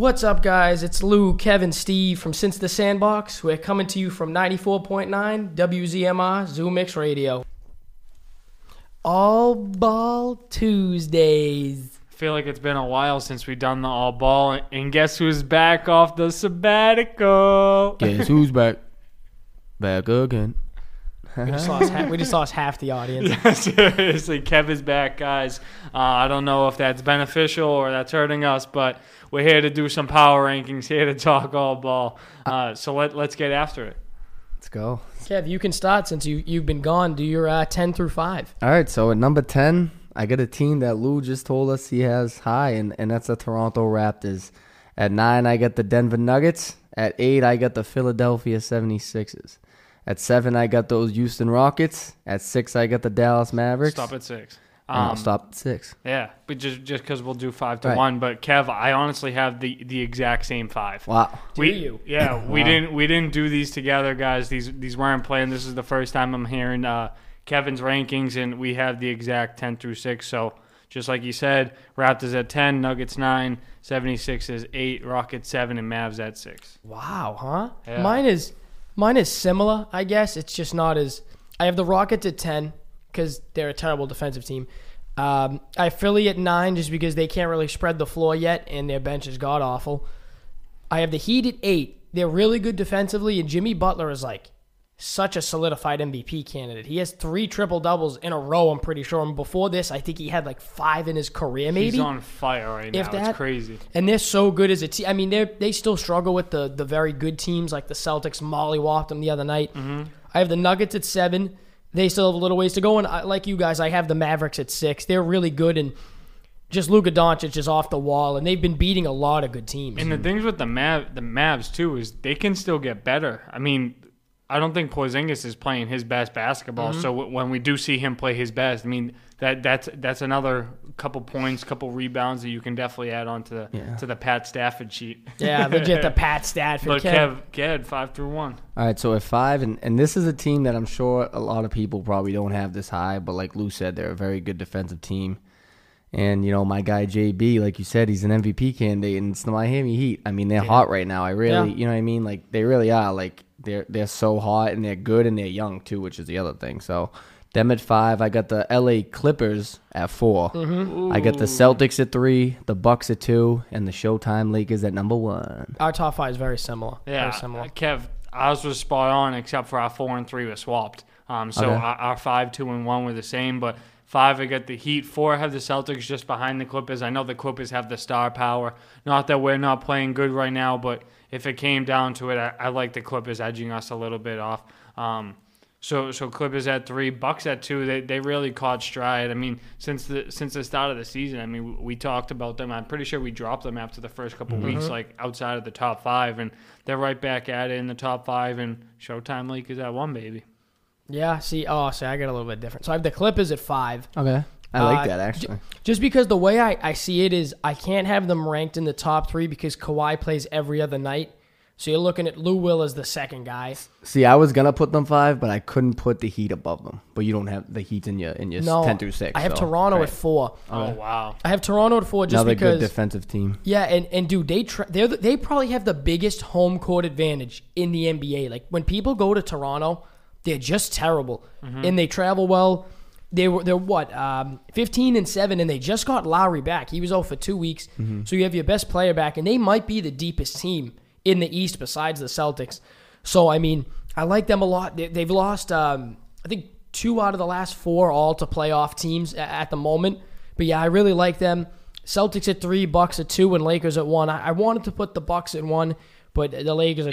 What's up, guys? It's Lou, Kevin, Steve from Since the Sandbox. We're coming to you from 94.9 WZMR Zoom Mix Radio. All Ball Tuesdays. I feel like it's been a while since we've done the all ball, and guess who's back off the sabbatical? Guess who's back? Back again. We just lost, half, we just lost half the audience. Seriously, Kev is back, guys. Uh, I don't know if that's beneficial or that's hurting us, but we're here to do some power rankings, here to talk all ball. Uh, so let, let's get after it. Let's go. Kev, you can start since you, you've been gone. Do your uh, 10 through 5. All right, so at number 10, I got a team that Lou just told us he has high, and, and that's the Toronto Raptors. At 9, I got the Denver Nuggets. At 8, I got the Philadelphia 76ers. At 7, I got those Houston Rockets. At 6, I got the Dallas Mavericks. Stop at six. And I'll Um, stop at 6. Yeah, but just just because we'll do five to Right. one. But Kev, I honestly have the the exact same five. Wow. Do we, you? Yeah, we Wow. didn't we didn't do these together, guys. These these weren't planned. This is the first time I'm hearing uh, Kevin's rankings, and we have the exact ten through six. So just like you said, Raptors at ten, Nuggets nine, 76ers eight, Rockets seven, and Mavs at six. Wow, huh? Yeah. Mine is mine is similar, I guess. It's just not as I have the Rockets at 10 cuz they're a terrible defensive team. Um, I have Philly at 9 just because they can't really spread the floor yet and their bench is god awful. I have the Heat at 8. They're really good defensively and Jimmy Butler is like such a solidified MVP candidate. He has 3 triple doubles in a row, I'm pretty sure. And before this, I think he had like 5 in his career maybe. He's on fire right If now. that- it's crazy. And they're so good as a team. I mean, they they still struggle with the the very good teams like the Celtics. Mollywopped them the other night. Mm-hmm. I have the Nuggets at seven. They still have a little ways to go. And I, like you guys, I have the Mavericks at six. They're really good and just Luka Doncic is off the wall, and they've been beating a lot of good teams. And the things with the Mav, the Mavs too is they can still get better. I mean, I don't think Porzingis is playing his best basketball. Mm-hmm. So w- when we do see him play his best, I mean that that's that's another couple points, couple rebounds that you can definitely add on to the Yeah. to the Pat Stafford sheet. yeah, legit the Pat Stafford. But Kev- Kev, Kev, five through one. All right, so at five, and, and this is a team that I'm sure a lot of people probably don't have this high, but like Lou said, they're a very good defensive team. And, you know, my guy JB, like you said, he's an MVP candidate, and it's the Miami Heat. I mean, they're hot right now. I really, Yeah. you know what I mean? Like, they really are. Like, they're they're so hot, and they're good, and they're young, too, which is the other thing. So, them at five. I got the LA Clippers at 4 Mm-hmm. I got the Celtics at three, the Bucks at two, and the Showtime Lakers at number one. our top five is very similar. Yeah, very similar. Kev, ours was spot on except for our four and three were swapped. Um, so Okay. our, our five, two, and one were the same, but five I got the Heat, four I have the Celtics just behind the Clippers. I know the Clippers have the star power. Not that we're not playing good right now, but if it came down to it, I, I like the Clippers edging us a little bit off. Um, so so Clippers at three, Bucks at two. They they really caught stride. I mean, since the since the start of the season, I mean, we, we talked about them. I'm pretty sure we dropped them after the first couple weeks, like outside of the top five, and they're right back at it in the top five. And Showtime League is at one, baby. Yeah, see, oh, see, I got a little bit different. So I have the Clippers at five. Okay. I like Uh, that, actually. Just because the way I, I see it is I can't have them ranked in the top three because Kawhi plays every other night. So you're looking at Lou Will as the second guy. See, I was gonna put them five, but I couldn't put the Heat above them. But you don't have the Heat in your in your No, ten through six. I have so- Toronto right. at four. Oh wow! I have Toronto at four just Another because. good defensive team. yeah, and, and dude, they tra- they they probably have the biggest home court advantage in the NBA. Like when people go to Toronto, they're just terrible, and they travel well. They were they're what um, fifteen and seven, and they just got Lowry back. He was out for two weeks, so you have your best player back, and they might be the deepest team in the East besides the Celtics. So I mean, I like them a lot. They, they've lost, um, I think, two out of the last four all to playoff teams at the moment. But yeah, I really like them. Celtics at three, Bucks at two, and Lakers at one. I, I wanted to put the Bucks at one, but the Lakers are